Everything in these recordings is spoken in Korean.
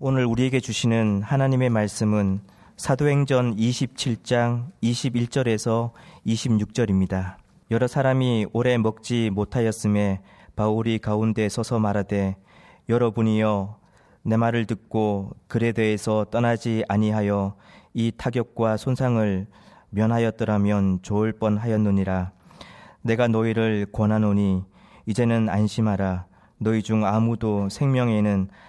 오늘 우리에게 주시는 하나님의 말씀은 사도행전 27장 21절에서 26절입니다. 여러 사람이 오래 먹지 못하였음에 바울이 가운데 서서 말하되 여러분이여 내 말을 듣고 글에 대해서 떠나지 아니하여 이 타격과 손상을 면하였더라면 좋을 뻔하였느니라 내가 너희를 권하노니 이제는 안심하라 너희 중 아무도 생명에는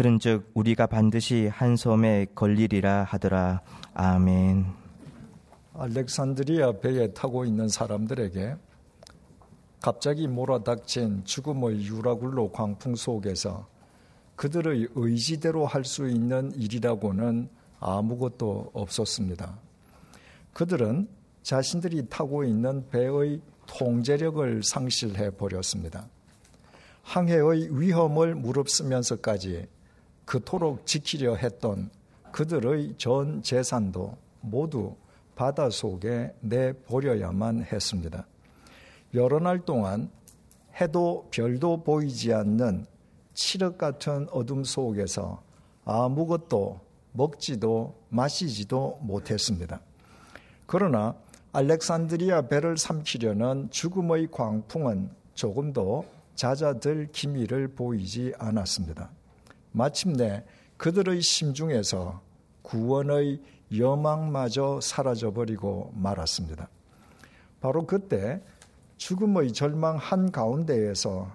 그런즉 우리가 반드시 한 섬에 걸리리라 하더라. 아멘. 알렉산드리아 배에 타고 있는 사람들에게 갑자기 몰아닥친 죽음의 유라굴로 광풍 속에서 그들의 의지대로 할 수 있는 일이라고는 아무것도 없었습니다. 그들은 자신들이 타고 있는 배의 통제력을 상실해 버렸습니다. 항해의 위험을 무릅쓰면서까지 그토록 지키려 했던 그들의 전 재산도 모두 바다 속에 내버려야만 했습니다. 여러 날 동안 해도 별도 보이지 않는 칠흑 같은 어둠 속에서 아무것도 먹지도 마시지도 못했습니다. 그러나 알렉산드리아 배를 삼키려는 죽음의 광풍은 조금도 잦아들 기미를 보이지 않았습니다. 마침내 그들의 심중에서 구원의 여망마저 사라져버리고 말았습니다. 바로 그때 죽음의 절망 한 가운데에서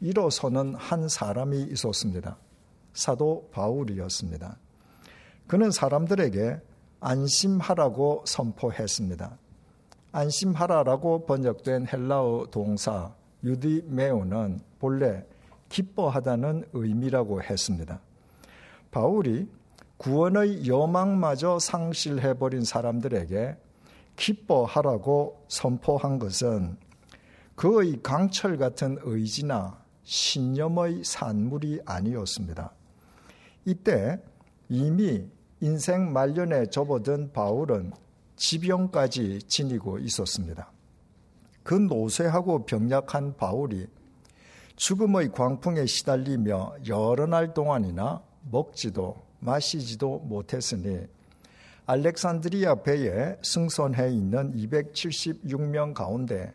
일어서는 한 사람이 있었습니다. 사도 바울이었습니다. 그는 사람들에게 안심하라고 선포했습니다. 안심하라라고 번역된 헬라어 동사 유디메오는 본래 기뻐하다는 의미라고 했습니다. 바울이 구원의 여망마저 상실해버린 사람들에게 기뻐하라고 선포한 것은 그의 강철 같은 의지나 신념의 산물이 아니었습니다. 이때 이미 인생 말년에 접어든 바울은 지병까지 지니고 있었습니다. 그 노쇠하고 병약한 바울이 죽음의 광풍에 시달리며 여러 날 동안이나 먹지도 마시지도 못했으니 알렉산드리아 배에 승선해 있는 276명 가운데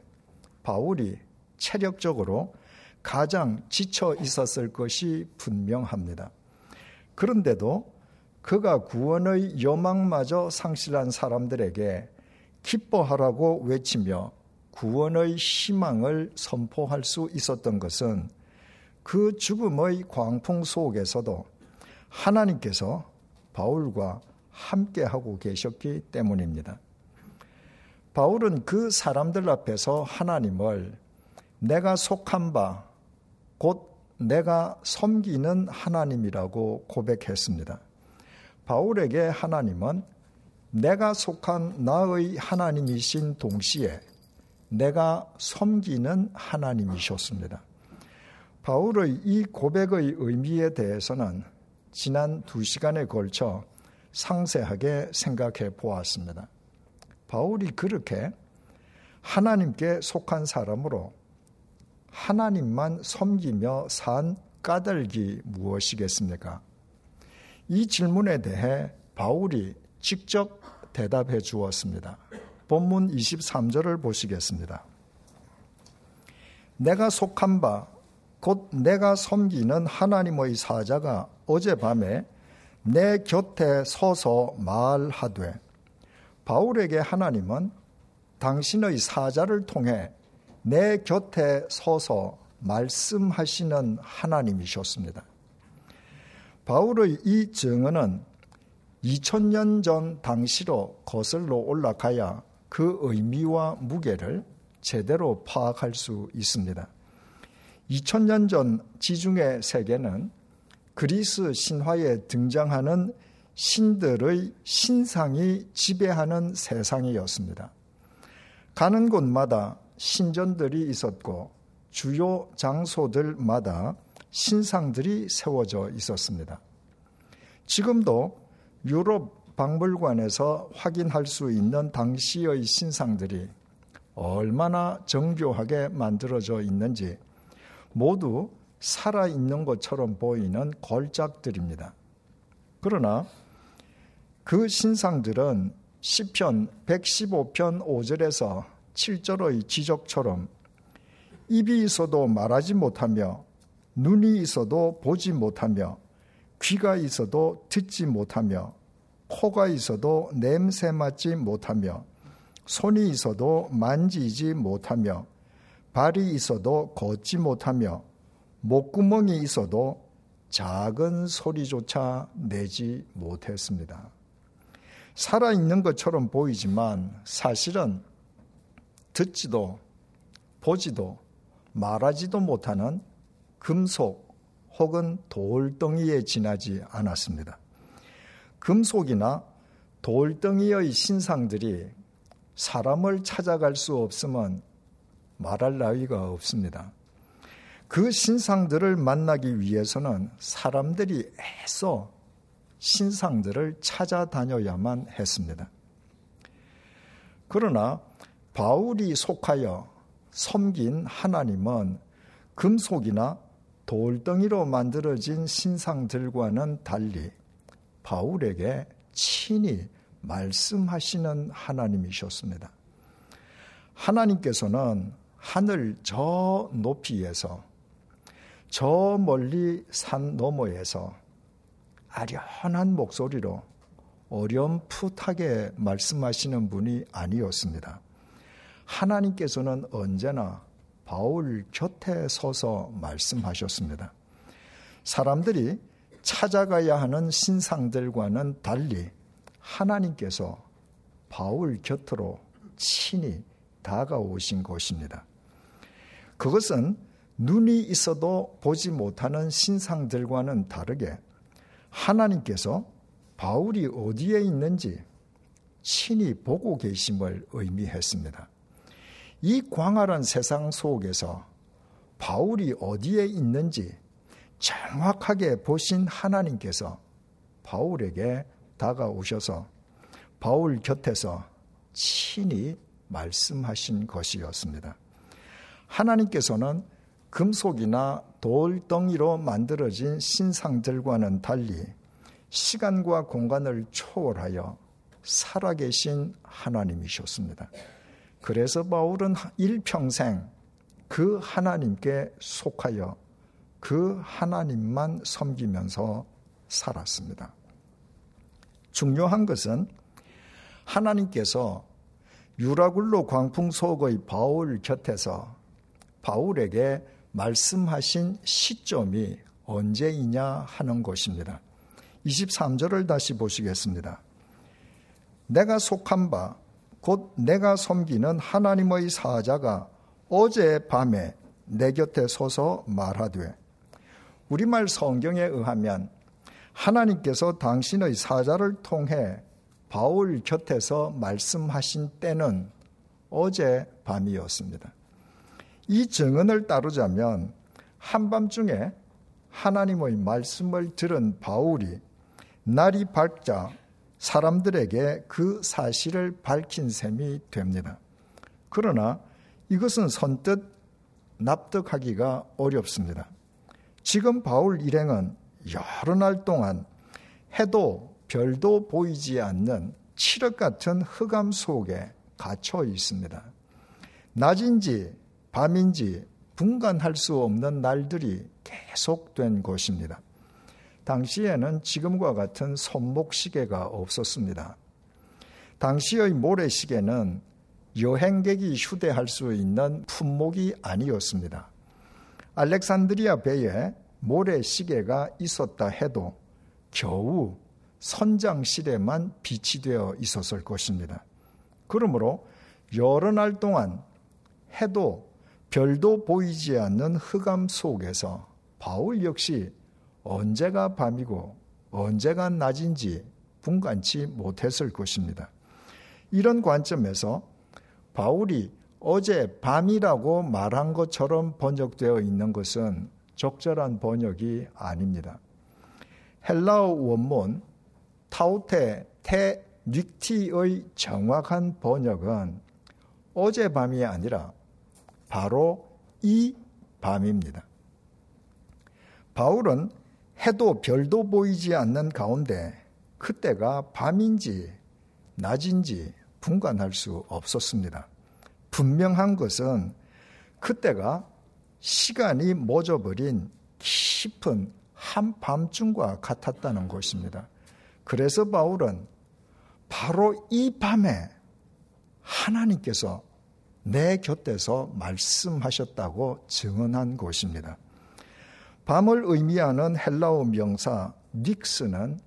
바울이 체력적으로 가장 지쳐 있었을 것이 분명합니다. 그런데도 그가 구원의 여망마저 상실한 사람들에게 기뻐하라고 외치며 구원의 희망을 선포할 수 있었던 것은 그 죽음의 광풍 속에서도 하나님께서 바울과 함께하고 계셨기 때문입니다. 바울은 그 사람들 앞에서 하나님을 내가 속한 바, 곧 내가 섬기는 하나님이라고 고백했습니다. 바울에게 하나님은 내가 속한 나의 하나님이신 동시에 내가 섬기는 하나님이셨습니다. 바울의 이 고백의 의미에 대해서는 지난 두 시간에 걸쳐 상세하게 생각해 보았습니다. 바울이 그렇게 하나님께 속한 사람으로 하나님만 섬기며 산 까닭이 무엇이겠습니까? 이 질문에 대해 바울이 직접 대답해 주었습니다. 본문 23절을 보시겠습니다. 내가 속한 바, 곧 내가 섬기는 하나님의 사자가 어젯밤에 내 곁에 서서 말하되, 바울에게 하나님은 당신의 사자를 통해 내 곁에 서서 말씀하시는 하나님이셨습니다. 바울의 이 증언은 2000년 전 당시로 거슬러 올라가야 그 의미와 무게를 제대로 파악할 수 있습니다. 2000년 전 지중해 세계는 그리스 신화에 등장하는 신들의 신상이 지배하는 세상이었습니다. 가는 곳마다 신전들이 있었고 주요 장소들마다 신상들이 세워져 있었습니다. 지금도 유럽 박물관에서 확인할 수 있는 당시의 신상들이 얼마나 정교하게 만들어져 있는지 모두 살아있는 것처럼 보이는 걸작들입니다. 그러나 그 신상들은 시편 115편 5절에서 7절의 지적처럼 입이 있어도 말하지 못하며 눈이 있어도 보지 못하며 귀가 있어도 듣지 못하며 코가 있어도 냄새 맡지 못하며 손이 있어도 만지지 못하며 발이 있어도 걷지 못하며 목구멍이 있어도 작은 소리조차 내지 못했습니다. 살아있는 것처럼 보이지만 사실은 듣지도 보지도 말하지도 못하는 금속 혹은 돌덩이에 지나지 않았습니다. 금속이나 돌덩이의 신상들이 사람을 찾아갈 수 없으면 말할 나위가 없습니다. 그 신상들을 만나기 위해서는 사람들이 애써 신상들을 찾아다녀야만 했습니다. 그러나 바울이 속하여 섬긴 하나님은 금속이나 돌덩이로 만들어진 신상들과는 달리 바울에게 친히 말씀하시는 하나님이셨습니다. 하나님께서는 하늘 저 높이에서 저 멀리 산 너머에서 아련한 목소리로 어렴풋하게 말씀하시는 분이 아니었습니다. 하나님께서는 언제나 바울 곁에 서서 말씀하셨습니다. 사람들이 찾아가야 하는 신상들과는 달리 하나님께서 바울 곁으로 친히 다가오신 것입니다. 그것은 눈이 있어도 보지 못하는 신상들과는 다르게 하나님께서 바울이 어디에 있는지 친히 보고 계심을 의미했습니다. 이 광활한 세상 속에서 바울이 어디에 있는지 정확하게 보신 하나님께서 바울에게 다가오셔서 바울 곁에서 친히 말씀하신 것이었습니다. 하나님께서는 금속이나 돌덩이로 만들어진 신상들과는 달리 시간과 공간을 초월하여 살아계신 하나님이셨습니다. 그래서 바울은 일평생 그 하나님께 속하여 그 하나님만 섬기면서 살았습니다. 중요한 것은 하나님께서 유라굴로 광풍 속의 바울 곁에서 바울에게 말씀하신 시점이 언제이냐 하는 것입니다. 23절을 다시 보시겠습니다. 내가 속한 바, 곧 내가 섬기는 하나님의 사자가 어제 밤에 내 곁에 서서 말하되, 우리말 성경에 의하면 하나님께서 당신의 사자를 통해 바울 곁에서 말씀하신 때는 어제 밤이었습니다. 이 증언을 따르자면 한밤중에 하나님의 말씀을 들은 바울이 날이 밝자 사람들에게 그 사실을 밝힌 셈이 됩니다. 그러나 이것은 선뜻 납득하기가 어렵습니다. 지금 바울 일행은 여러 날 동안 해도 별도 보이지 않는 칠흑 같은 흑암 속에 갇혀 있습니다. 낮인지 밤인지 분간할 수 없는 날들이 계속된 것입니다. 당시에는 지금과 같은 손목시계가 없었습니다. 당시의 모래시계는 여행객이 휴대할 수 있는 품목이 아니었습니다. 알렉산드리아 배에 모래시계가 있었다 해도 겨우 선장실에만 비치되어 있었을 것입니다. 그러므로 여러 날 동안 해도 별도 보이지 않는 흑암 속에서 바울 역시 언제가 밤이고 언제가 낮인지 분간치 못했을 것입니다. 이런 관점에서 바울이 어제 밤이라고 말한 것처럼 번역되어 있는 것은 적절한 번역이 아닙니다. 헬라어 원문 타우테 테 닉티의 정확한 번역은 어젯밤이 아니라 바로 이 밤입니다. 바울은 해도 별도 보이지 않는 가운데 그때가 밤인지 낮인지 분간할 수 없었습니다. 분명한 것은 그때가 시간이 멎어버린 깊은 한밤중과 같았다는 것입니다. 그래서 바울은 바로 이 밤에 하나님께서 내 곁에서 말씀하셨다고 증언한 것입니다. 밤을 의미하는 헬라어 명사 닉스는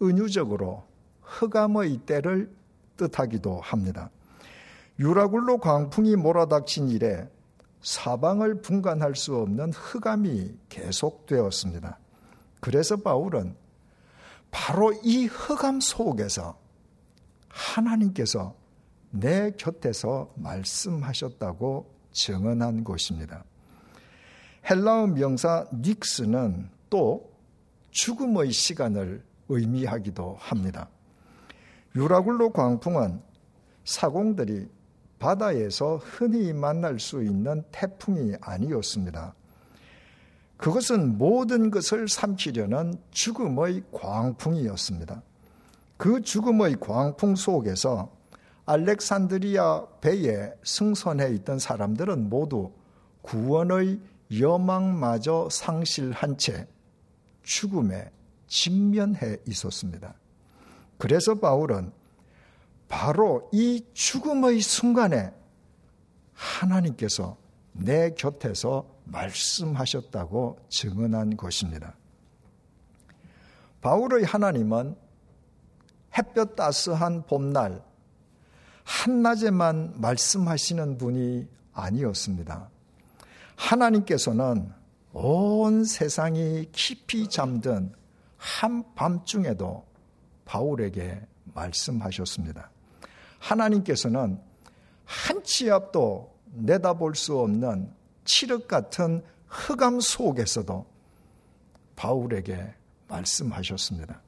은유적으로 흑암의 때를 뜻하기도 합니다. 유라굴로 광풍이 몰아닥친 이래 사방을 분간할 수 없는 흑암이 계속되었습니다. 그래서 바울은 바로 이 흑암 속에서 하나님께서 내 곁에서 말씀하셨다고 증언한 것입니다. 헬라어 명사 닉스는 또 죽음의 시간을 의미하기도 합니다. 유라굴로 광풍은 사공들이 바다에서 흔히 만날 수 있는 태풍이 아니었습니다. 그것은 모든 것을 삼키려는 죽음의 광풍이었습니다. 그 죽음의 광풍 속에서 알렉산드리아 배에 승선해 있던 사람들은 모두 구원의 여망마저 상실한 채 죽음에 직면해 있었습니다. 그래서 바울은 바로 이 죽음의 순간에 하나님께서 내 곁에서 말씀하셨다고 증언한 것입니다. 바울의 하나님은 햇볕 따스한 봄날 한낮에만 말씀하시는 분이 아니었습니다. 하나님께서는 온 세상이 깊이 잠든 한밤중에도 바울에게 말씀하셨습니다. 하나님께서는 한치 앞도 내다볼 수 없는 칠흑 같은 흑암 속에서도 바울에게 말씀하셨습니다.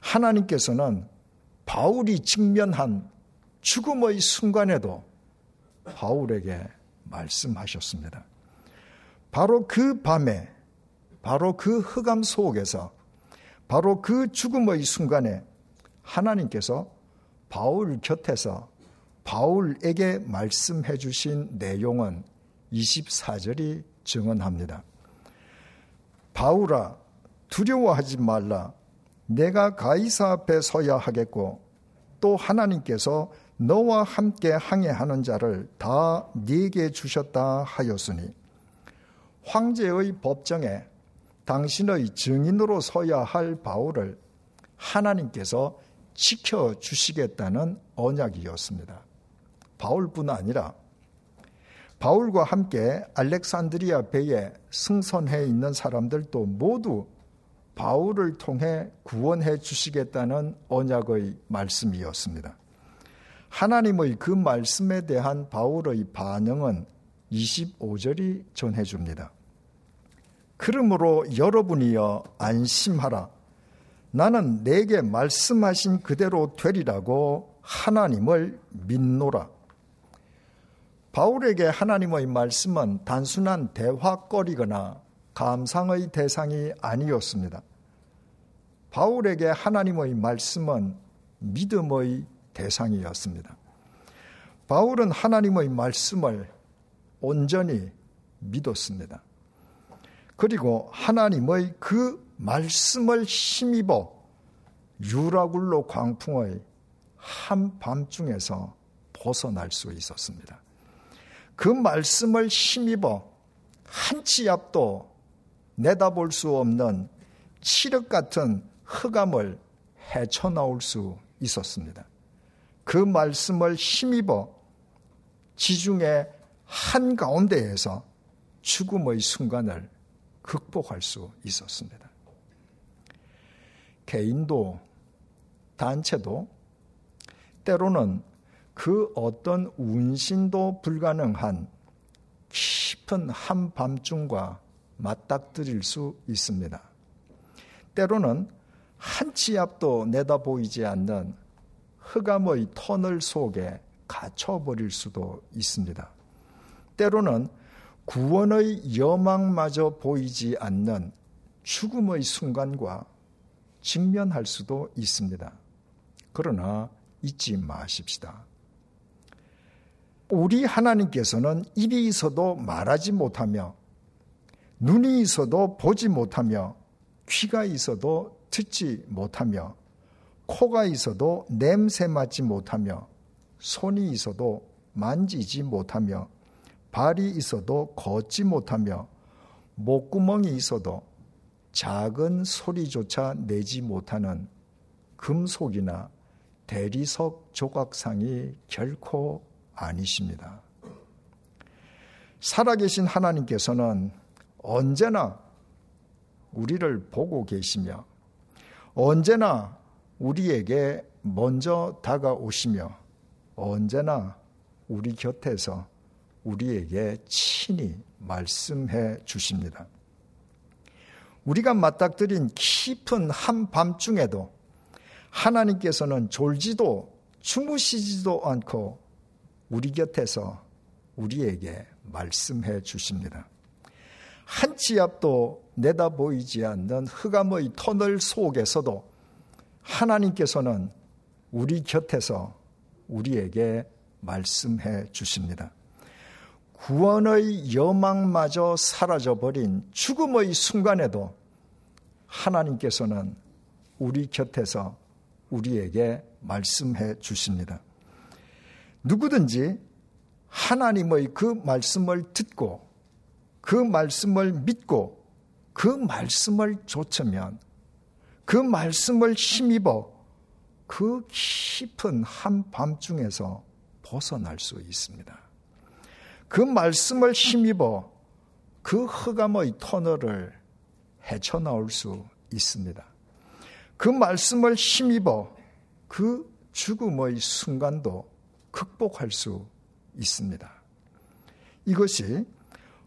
하나님께서는 바울이 직면한 죽음의 순간에도 바울에게 말씀하셨습니다. 바로 그 밤에, 바로 그 흑암 속에서, 바로 그 죽음의 순간에 하나님께서 바울 곁에서 바울에게 말씀해 주신 내용은 24절이 증언합니다. 바울아, 두려워하지 말라. 내가 가이사 앞에 서야 하겠고, 또 하나님께서 너와 함께 항해하는 자를 다 네게 주셨다 하였으니 황제의 법정에 당신의 증인으로 서야 할 바울을 하나님께서 지켜 주시겠다는 언약이었습니다. 바울뿐 아니라 바울과 함께 알렉산드리아 배에 승선해 있는 사람들도 모두 바울을 통해 구원해 주시겠다는 언약의 말씀이었습니다. 하나님의 그 말씀에 대한 바울의 반응은 25절이 전해줍니다. 그러므로 여러분이여 안심하라. 나는 내게 말씀하신 그대로 되리라고 하나님을 믿노라. 바울에게 하나님의 말씀은 단순한 대화거리거나 감상의 대상이 아니었습니다. 바울에게 하나님의 말씀은 믿음의 대상이었습니다. 바울은 하나님의 말씀을 온전히 믿었습니다. 그리고 하나님의 그 말씀을 힘입어 유라굴로 광풍의 한밤중에서 벗어날 수 있었습니다. 그 말씀을 힘입어 한치 앞도 내다볼 수 없는 칠흑 같은 흑암을 헤쳐나올 수 있었습니다. 그 말씀을 힘입어 지중해 한가운데에서 죽음의 순간을 극복할 수 있었습니다. 개인도 단체도 때로는 그 어떤 운신도 불가능한 깊은 한밤중과 맞닥뜨릴 수 있습니다. 때로는 한 치 앞도 내다보이지 않는 흑암의 터널 속에 갇혀버릴 수도 있습니다. 때로는 구원의 여망마저 보이지 않는 죽음의 순간과 직면할 수도 있습니다. 그러나 잊지 마십시다. 우리 하나님께서는 입이 있어도 말하지 못하며 눈이 있어도 보지 못하며 귀가 있어도 듣지 못하며 코가 있어도 냄새 맡지 못하며 손이 있어도 만지지 못하며 발이 있어도 걷지 못하며 목구멍이 있어도 작은 소리조차 내지 못하는 금속이나 대리석 조각상이 결코 아니십니다. 살아계신 하나님께서는 언제나 우리를 보고 계시며 언제나 우리에게 먼저 다가오시며 언제나 우리 곁에서 우리에게 친히 말씀해 주십니다. 우리가 맞닥뜨린 깊은 한밤중에도 하나님께서는 졸지도 주무시지도 않고 우리 곁에서 우리에게 말씀해 주십니다. 한치 앞도 내다보이지 않는 흑암의 터널 속에서도 하나님께서는 우리 곁에서 우리에게 말씀해 주십니다. 구원의 여망마저 사라져버린 죽음의 순간에도 하나님께서는 우리 곁에서 우리에게 말씀해 주십니다. 누구든지 하나님의 그 말씀을 듣고 그 말씀을 믿고 그 말씀을 좇으면 그 말씀을 힘입어 그 깊은 한밤중에서 벗어날 수 있습니다. 그 말씀을 힘입어 그 흑암의 터널을 헤쳐나올 수 있습니다. 그 말씀을 힘입어 그 죽음의 순간도 극복할 수 있습니다. 이것이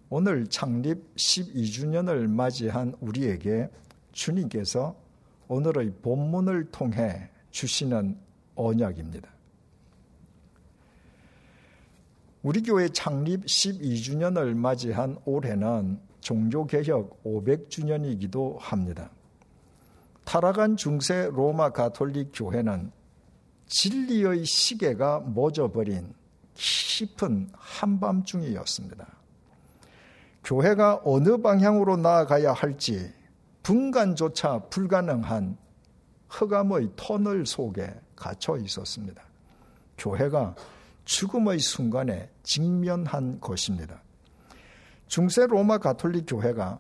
오늘 창립 12주년을 맞이한 우리에게 주님께서 오늘의 본문을 통해 주시는 언약입니다. 우리 교회 창립 12주년을 맞이한 올해는 종교개혁 500주년이기도 합니다. 타락한 중세 로마 가톨릭 교회는 진리의 시계가 멎어버린 깊은 한밤중이었습니다. 교회가 어느 방향으로 나아가야 할지 분간조차 불가능한 흑암의 터널 속에 갇혀 있었습니다. 교회가 죽음의 순간에 직면한 것입니다. 중세 로마 가톨릭 교회가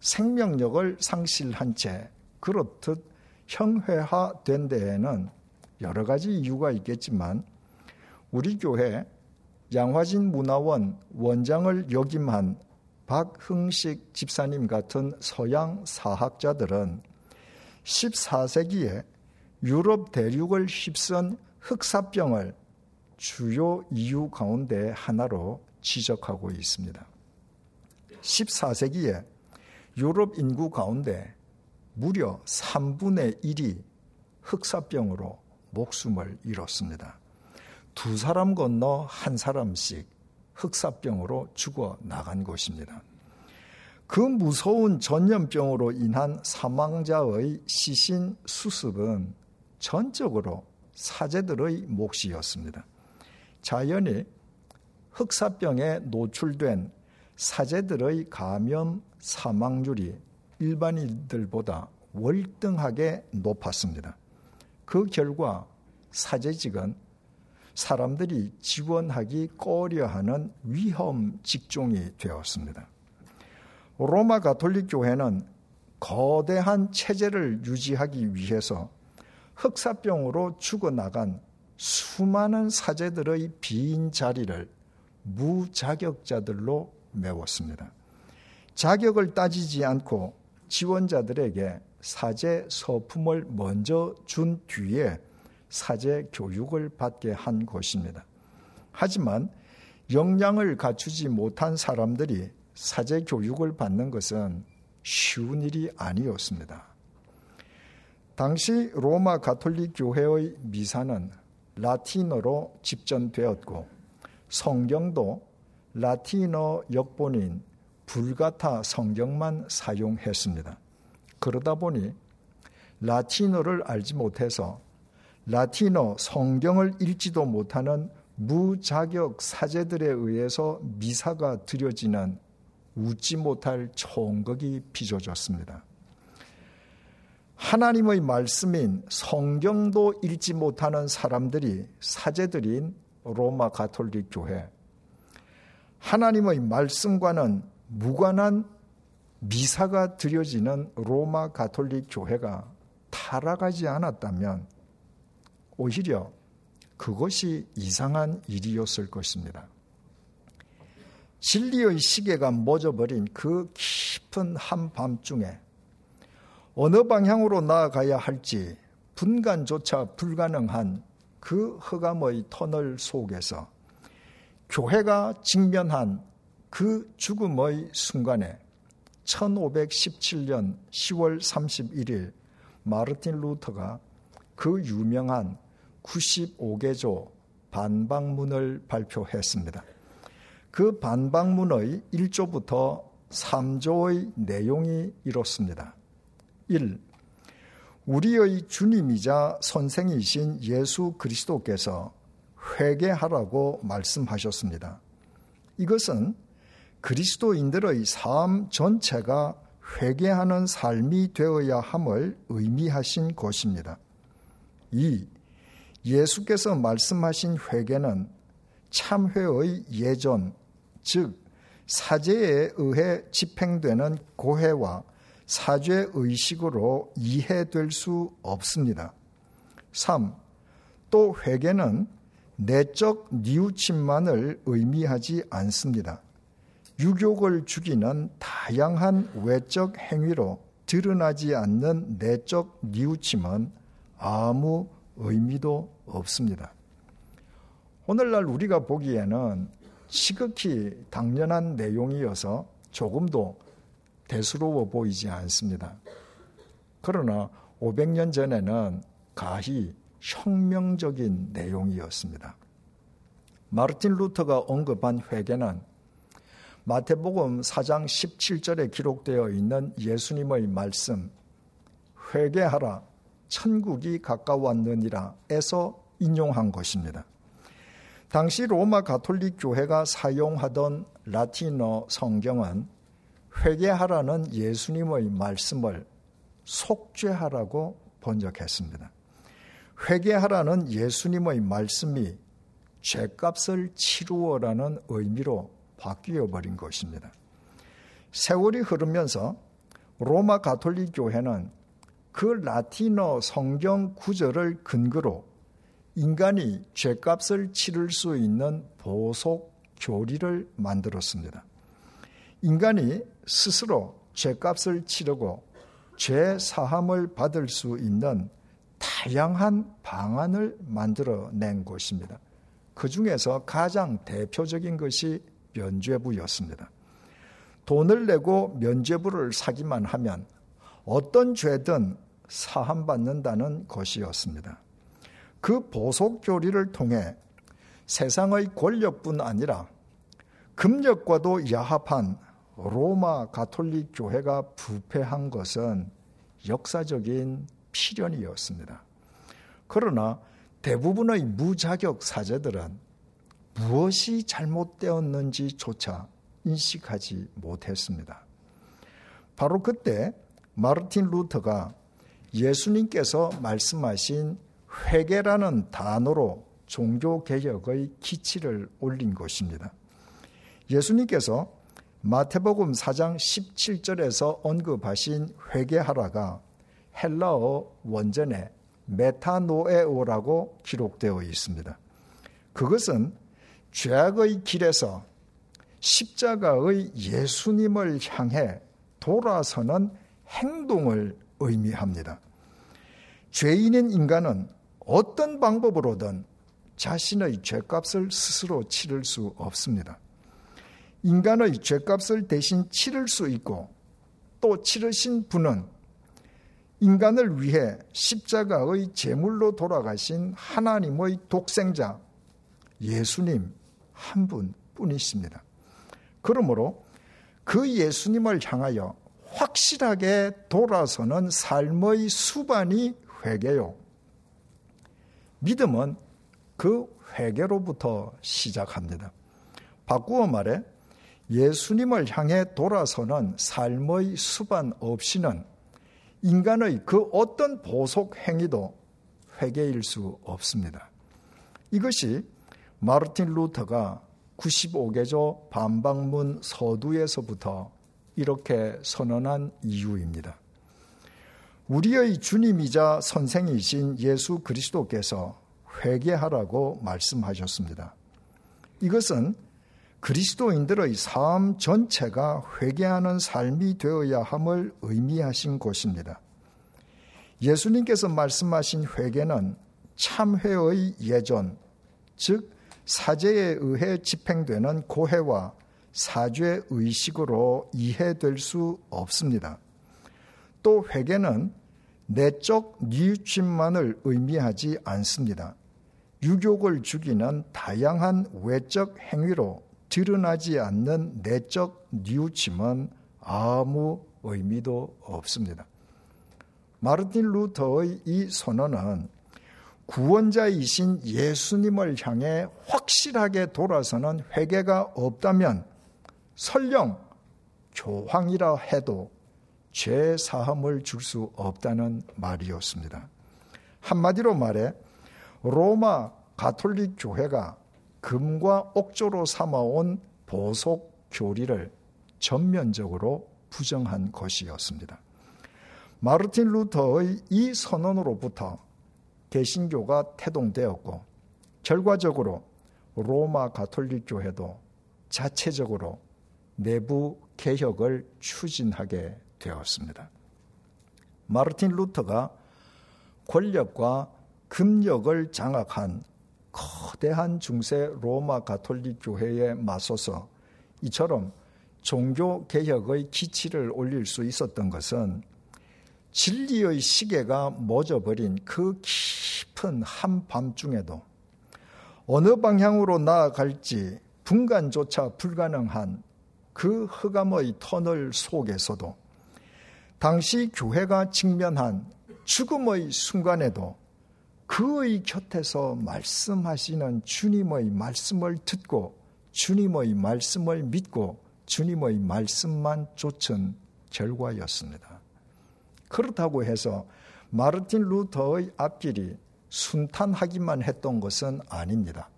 생명력을 상실한 채 그렇듯 형회화된 데에는 여러 가지 이유가 있겠지만 우리 교회 양화진 문화원 원장을 역임한 박흥식 집사님 같은 서양 사학자들은 14세기에 유럽 대륙을 휩쓴 흑사병을 주요 이유 가운데 하나로 지적하고 있습니다. 14세기에 유럽 인구 가운데 무려 3분의 1이 흑사병으로 목숨을 잃었습니다. 두 사람 건너 한 사람씩 흑사병으로 죽어 나간 것입니다. 그 무서운 전염병으로 인한 사망자의 시신 수습은 전적으로 사제들의 몫이었습니다. 자연히 흑사병에 노출된 사제들의 감염 사망률이 일반인들보다 월등하게 높았습니다. 그 결과 사제직은 사람들이 지원하기 꺼려하는 위험 직종이 되었습니다. 로마 가톨릭 교회는 거대한 체제를 유지하기 위해서 흑사병으로 죽어나간 수많은 사제들의 빈 자리를 무자격자들로 메웠습니다. 자격을 따지지 않고 지원자들에게 사제 서품을 먼저 준 뒤에 사제 교육을 받게 한 것입니다. 하지만 역량을 갖추지 못한 사람들이 사제 교육을 받는 것은 쉬운 일이 아니었습니다. 당시 로마 가톨릭 교회의 미사는 라틴어로 집전되었고 성경도 라틴어 역본인 불가타 성경만 사용했습니다. 그러다 보니 라틴어를 알지 못해서 라틴어 성경을 읽지도 못하는 무자격 사제들에 의해서 미사가 드려지는 웃지 못할 총극이 빚어졌습니다. 하나님의 말씀인 성경도 읽지 못하는 사람들이 사제들인 로마 가톨릭 교회, 하나님의 말씀과는 무관한 미사가 드려지는 로마 가톨릭 교회가 타락하지 않았다면 오히려 그것이 이상한 일이었을 것입니다. 진리의 시계가 멎어버린 그 깊은 한밤중에 어느 방향으로 나아가야 할지 분간조차 불가능한 그 흑암의 터널 속에서 교회가 직면한 그 죽음의 순간에 1517년 10월 31일 마르틴 루터가 그 유명한 95개조 반박문을 발표했습니다. 그 반박문의 1조부터 3조의 내용이 이렇습니다. 1. 우리의 주님이자 선생이신 예수 그리스도께서 회개하라고 말씀하셨습니다. 이것은 그리스도인들의 삶 전체가 회개하는 삶이 되어야 함을 의미하신 것입니다. 2. 예수께서 말씀하신 회개는 참회의 예전, 즉 사제에 의해 집행되는 고해와 사죄 의식으로 이해될 수 없습니다. 3. 또 회개는 내적 뉘우침만을 의미하지 않습니다. 유욕을 죽이는 다양한 외적 행위로 드러나지 않는 내적 뉘우침은 아무 의미도 없습니다. 오늘날 우리가 보기에는 시극히 당연한 내용이어서 조금도 대수로워 보이지 않습니다. 그러나 500년 전에는 가히 혁명적인 내용이었습니다. 마르틴 루터가 언급한 회개는 마태복음 4장 17절에 기록되어 있는 예수님의 말씀 회개하라 천국이 가까웠느니라 에서 인용한 것입니다. 당시 로마 가톨릭 교회가 사용하던 라틴어 성경은 회개하라는 예수님의 말씀을 속죄하라고 번역했습니다. 회개하라는 예수님의 말씀이 죄값을 치루어라는 의미로 바뀌어 버린 것입니다. 세월이 흐르면서 로마 가톨릭 교회는 그 라틴어 성경 구절을 근거로 인간이 죄값을 치를 수 있는 보속 교리를 만들었습니다. 인간이 스스로 죄값을 치르고 죄 사함을 받을 수 있는 다양한 방안을 만들어낸 것입니다. 그 중에서 가장 대표적인 것이 면죄부였습니다. 돈을 내고 면죄부를 사기만 하면 어떤 죄든 사함받는다는 것이었습니다. 그 보속 교리를 통해 세상의 권력뿐 아니라 금력과도 야합한 로마 가톨릭 교회가 부패한 것은 역사적인 필연이었습니다. 그러나 대부분의 무자격 사제들은 무엇이 잘못되었는지조차 인식하지 못했습니다. 바로 그때 마르틴 루터가 예수님께서 말씀하신 회개라는 단어로 종교 개혁의 기치를 올린 것입니다. 예수님께서 마태복음 4장 17절에서 언급하신 회개하라가 헬라어 원전에 메타노에오라고 기록되어 있습니다. 그것은 죄악의 길에서 십자가의 예수님을 향해 돌아서는 행동을 의미합니다. 죄인인 인간은 어떤 방법으로든 자신의 죄값을 스스로 치를 수 없습니다. 인간의 죄값을 대신 치를 수 있고 또 치르신 분은 인간을 위해 십자가의 제물로 돌아가신 하나님의 독생자 예수님 한 분뿐이십니다. 그러므로 그 예수님을 향하여 확실하게 돌아서는 삶의 수반이 회개요. 믿음은 그 회개로부터 시작합니다. 바꾸어 말해 예수님을 향해 돌아서는 삶의 수반 없이는 인간의 그 어떤 보속 행위도 회개일 수 없습니다. 이것이 마르틴 루터가 95개조 반박문 서두에서부터 이렇게 선언한 이유입니다. 우리의 주님이자 선생이신 예수 그리스도께서 회개하라고 말씀하셨습니다. 이것은 그리스도인들의 삶 전체가 회개하는 삶이 되어야 함을 의미하신 것입니다. 예수님께서 말씀하신 회개는 참회의 예전, 즉 사제에 의해 집행되는 고해와 사죄 의식으로 이해될 수 없습니다. 또 회개는 내적 뉘우침만을 의미하지 않습니다. 유욕을 죽이는 다양한 외적 행위로 드러나지 않는 내적 뉘우침은 아무 의미도 없습니다. 마르틴 루터의 이 선언은 구원자이신 예수님을 향해 확실하게 돌아서는 회개가 없다면 설령 교황이라 해도 죄 사함을 줄 수 없다는 말이었습니다. 한마디로 말해 로마 가톨릭 교회가 금과 옥조로 삼아온 보속 교리를 전면적으로 부정한 것이었습니다. 마르틴 루터의 이 선언으로부터 개신교가 태동되었고 결과적으로 로마 가톨릭 교회도 자체적으로 내부 개혁을 추진하게 되었습니다. 마르틴 루터가 권력과 금력을 장악한 거대한 중세 로마 가톨릭 교회에 맞서서 이처럼 종교 개혁의 기치를 올릴 수 있었던 것은 진리의 시계가 멎어버린 그 깊은 한밤중에도 어느 방향으로 나아갈지 분간조차 불가능한 그 흑암의 터널 속에서도 당시 교회가 직면한 죽음의 순간에도 그의 곁에서 말씀하시는 주님의 말씀을 듣고 주님의 말씀을 믿고 주님의 말씀만 쫓은 결과였습니다. 그렇다고 해서 마르틴 루터의 앞길이 순탄하기만 했던 것은 아닙니다.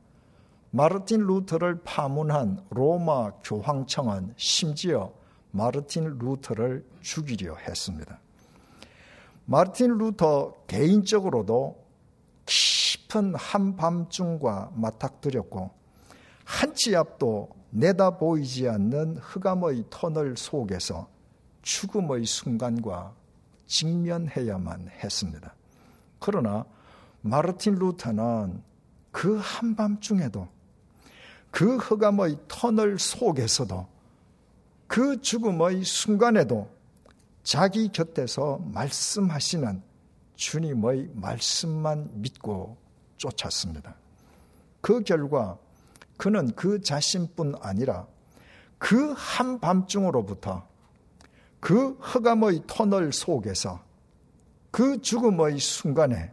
마르틴 루터를 파문한 로마 교황청은 심지어 마르틴 루터를 죽이려 했습니다. 마르틴 루터 개인적으로도 깊은 한밤중과 맞닥뜨렸고 한치 앞도 내다 보이지 않는 흑암의 터널 속에서 죽음의 순간과 직면해야만 했습니다. 그러나 마르틴 루터는 그 한밤중에도 그 흑암의 터널 속에서도 그 죽음의 순간에도 자기 곁에서 말씀하시는 주님의 말씀만 믿고 쫓았습니다. 그 결과 그는 그 자신뿐 아니라 그 한밤중으로부터 그 흑암의 터널 속에서 그 죽음의 순간에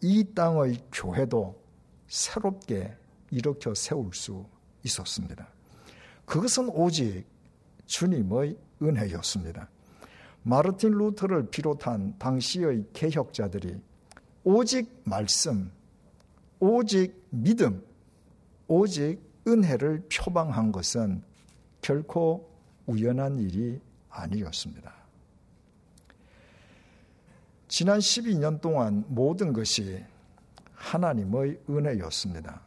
이 땅의 교회도 새롭게 일으켜 세울 수 있었습니다. 그것은 오직 주님의 은혜였습니다. 마르틴 루터를 비롯한 당시의 개혁자들이 오직 말씀, 오직 믿음, 오직 은혜를 표방한 것은 결코 우연한 일이 아니었습니다. 지난 12년 동안 모든 것이 하나님의 은혜였습니다.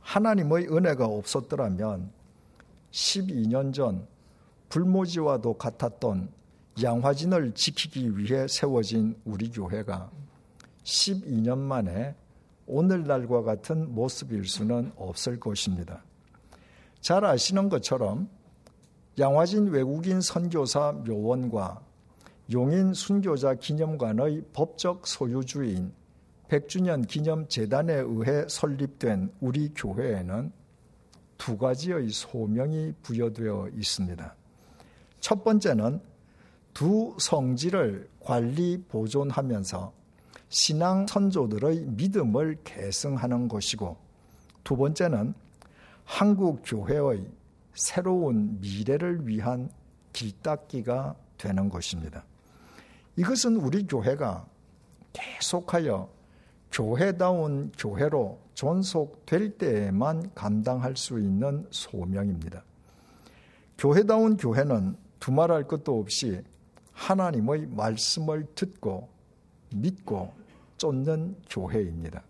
하나님의 은혜가 없었더라면 12년 전 불모지와도 같았던 양화진을 지키기 위해 세워진 우리 교회가 12년 만에 오늘날과 같은 모습일 수는 없을 것입니다. 잘 아시는 것처럼 양화진 외국인 선교사 묘원과 용인 순교자 기념관의 법적 소유주인 100주년 기념 재단에 의해 설립된 우리 교회에는 두 가지의 소명이 부여되어 있습니다. 첫 번째는 두 성지를 관리 보존하면서 신앙 선조들의 믿음을 계승하는 것이고 두 번째는 한국 교회의 새로운 미래를 위한 길닦기가 되는 것입니다. 이것은 우리 교회가 계속하여 교회다운 교회로 존속될 때에만 감당할 수 있는 소명입니다. 교회다운 교회는 두말할 것도 없이 하나님의 말씀을 듣고 믿고 쫓는 교회입니다.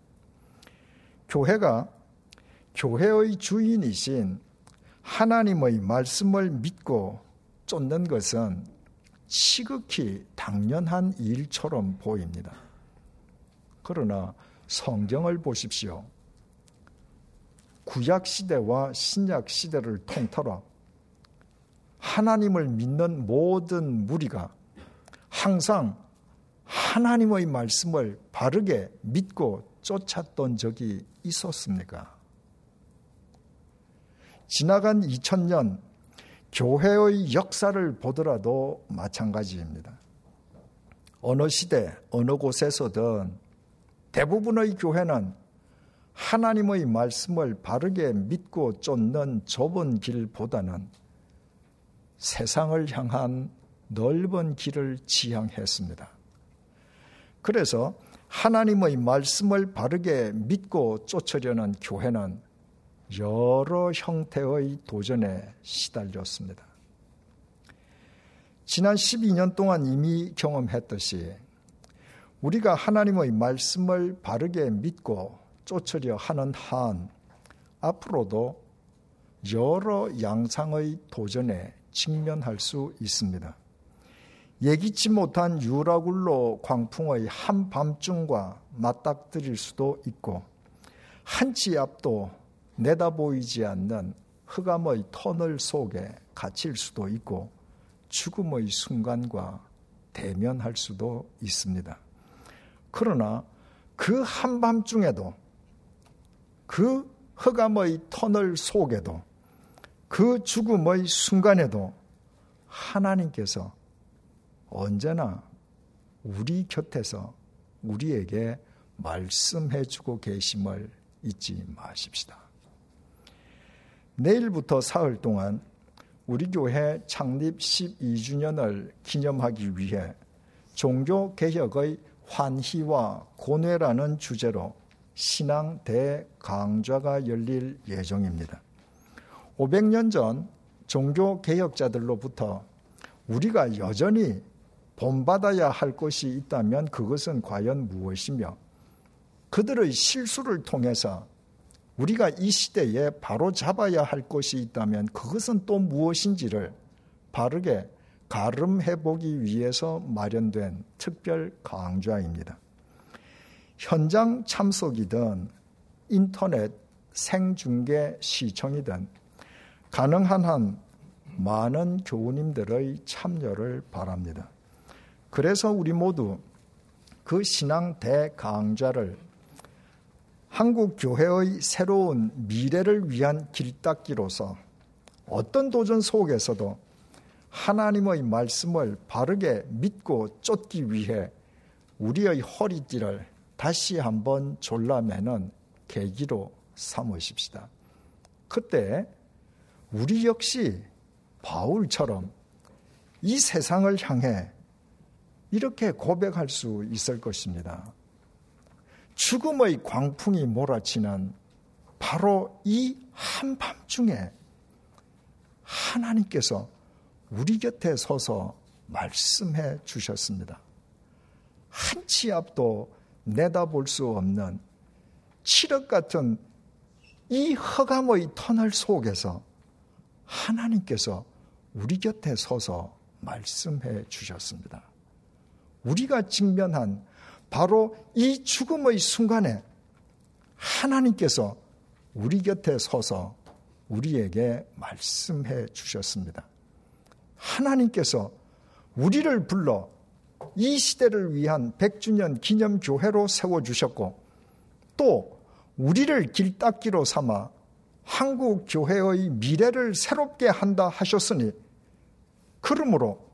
교회가 교회의 주인이신 하나님의 말씀을 믿고 쫓는 것은 시극히 당연한 일처럼 보입니다. 그러나 성경을 보십시오. 구약 시대와 신약 시대를 통틀어 하나님을 믿는 모든 무리가 항상 하나님의 말씀을 바르게 믿고 쫓았던 적이 있었습니까? 지나간 2000년 교회의 역사를 보더라도 마찬가지입니다. 어느 시대, 어느 곳에서든 대부분의 교회는 하나님의 말씀을 바르게 믿고 쫓는 좁은 길보다는 세상을 향한 넓은 길을 지향했습니다. 그래서 하나님의 말씀을 바르게 믿고 쫓으려는 교회는 여러 형태의 도전에 시달렸습니다. 지난 12년 동안 이미 경험했듯이 우리가 하나님의 말씀을 바르게 믿고 쫓으려 하는 한 앞으로도 여러 양상의 도전에 직면할 수 있습니다. 예기치 못한 유라굴로 광풍의 한밤중과 맞닥뜨릴 수도 있고 한치 앞도 내다보이지 않는 흑암의 터널 속에 갇힐 수도 있고 죽음의 순간과 대면할 수도 있습니다. 그러나 그 한밤중에도 그 흑암의 터널 속에도 그 죽음의 순간에도 하나님께서 언제나 우리 곁에서 우리에게 말씀해 주고 계심을 잊지 마십시다. 내일부터 사흘 동안 우리 교회 창립 12주년을 기념하기 위해 종교 개혁의 환희와 고뇌라는 주제로 신앙 대강좌가 열릴 예정입니다. 500년 전 종교 개혁자들로부터 우리가 여전히 본받아야 할 것이 있다면 그것은 과연 무엇이며 그들의 실수를 통해서 우리가 이 시대에 바로 잡아야 할 것이 있다면 그것은 또 무엇인지를 바르게 가름해 보기 위해서 마련된 특별 강좌입니다. 현장 참석이든 인터넷 생중계 시청이든 가능한 한 많은 교우님들의 참여를 바랍니다. 그래서 우리 모두 그 신앙 대강좌를 한국 교회의 새로운 미래를 위한 길닦기로서 어떤 도전 속에서도 하나님의 말씀을 바르게 믿고 쫓기 위해 우리의 허리띠를 다시 한번 졸라매는 계기로 삼으십시다. 그때 우리 역시 바울처럼 이 세상을 향해 이렇게 고백할 수 있을 것입니다. 죽음의 광풍이 몰아치는 바로 이 한밤중에 하나님께서 우리 곁에 서서 말씀해 주셨습니다. 한치 앞도 내다볼 수 없는 칠흑 같은 이 허감의 터널 속에서 하나님께서 우리 곁에 서서 말씀해 주셨습니다. 우리가 직면한 바로 이 죽음의 순간에 하나님께서 우리 곁에 서서 우리에게 말씀해 주셨습니다. 하나님께서 우리를 불러 이 시대를 위한 100주년 기념 교회로 세워 주셨고 또 우리를 길닦기로 삼아 한국 교회의 미래를 새롭게 한다 하셨으니 그러므로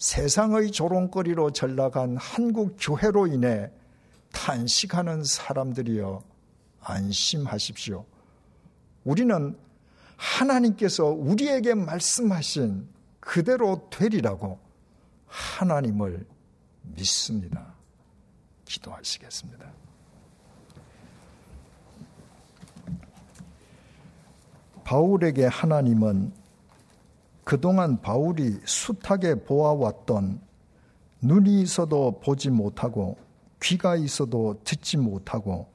세상의 조롱거리로 전락한 한국 교회로 인해 탄식하는 사람들이여 안심하십시오. 우리는 하나님께서 우리에게 말씀하신 그대로 되리라고 하나님을 믿습니다. 기도하시겠습니다. 바울에게 하나님은 그동안 바울이 숱하게 보아왔던 눈이 있어도 보지 못하고 귀가 있어도 듣지 못하고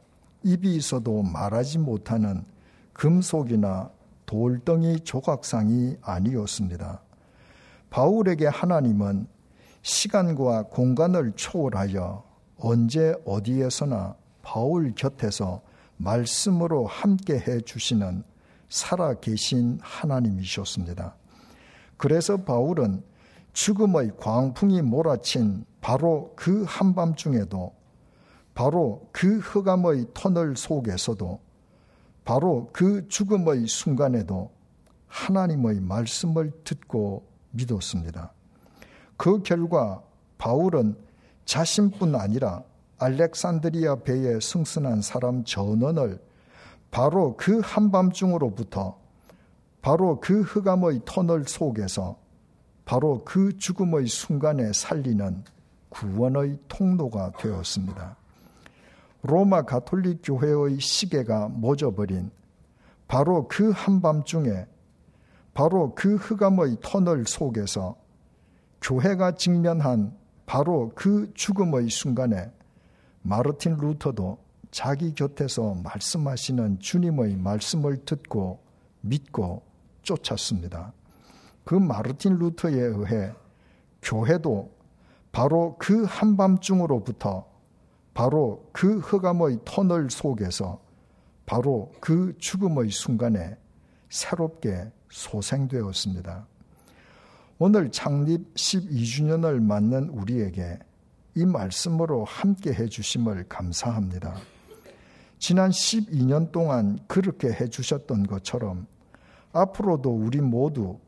입이 있어도 말하지 못하는 금속이나 돌덩이 조각상이 아니었습니다. 바울에게 하나님은 시간과 공간을 초월하여 언제 어디에서나 바울 곁에서 말씀으로 함께 해 주시는 살아 계신 하나님이셨습니다. 그래서 바울은 죽음의 광풍이 몰아친 바로 그 한밤중에도 바로 그 흑암의 터널 속에서도 바로 그 죽음의 순간에도 하나님의 말씀을 듣고 믿었습니다. 그 결과 바울은 자신뿐 아니라 알렉산드리아 배에 승선한 사람 전원을 바로 그 한밤중으로부터 바로 그 흑암의 터널 속에서 바로 그 죽음의 순간에 살리는 구원의 통로가 되었습니다. 로마 가톨릭 교회의 시계가 멎어버린 바로 그 한밤중에 바로 그 흑암의 터널 속에서 교회가 직면한 바로 그 죽음의 순간에 마르틴 루터도 자기 곁에서 말씀하시는 주님의 말씀을 듣고 믿고 쫓았습니다. 그 마르틴 루터에 의해 교회도 바로 그 한밤중으로부터 바로 그 흑암의 터널 속에서 바로 그 죽음의 순간에 새롭게 소생되었습니다. 오늘 창립 12주년을 맞는 우리에게 이 말씀으로 함께 해주심을 감사합니다. 지난 12년 동안 그렇게 해주셨던 것처럼 앞으로도 우리 모두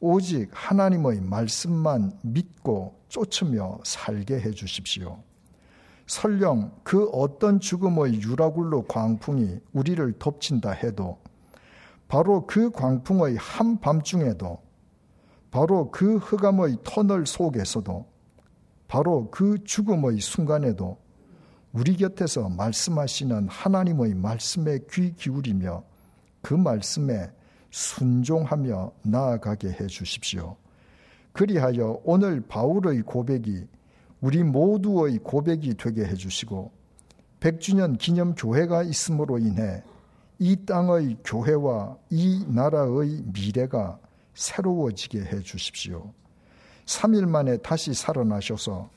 오직 하나님의 말씀만 믿고 쫓으며 살게 해 주십시오. 설령 그 어떤 죽음의 유라굴로 광풍이 우리를 덮친다 해도 바로 그 광풍의 한밤중에도 바로 그 흑암의 터널 속에서도 바로 그 죽음의 순간에도 우리 곁에서 말씀하시는 하나님의 말씀에 귀 기울이며 그 말씀에 순종하며 나아가게 해 주십시오. 그리하여 오늘 바울의 고백이 우리 모두의 고백이 되게 해 주시고 100주년 기념 교회가 있음으로 인해 이 땅의 교회와 이 나라의 미래가 새로워지게 해 주십시오. 3일 만에 다시 살아나셔서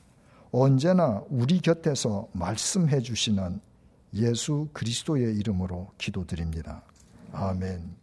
언제나 우리 곁에서 말씀해 주시는 예수 그리스도의 이름으로 기도드립니다. 아멘.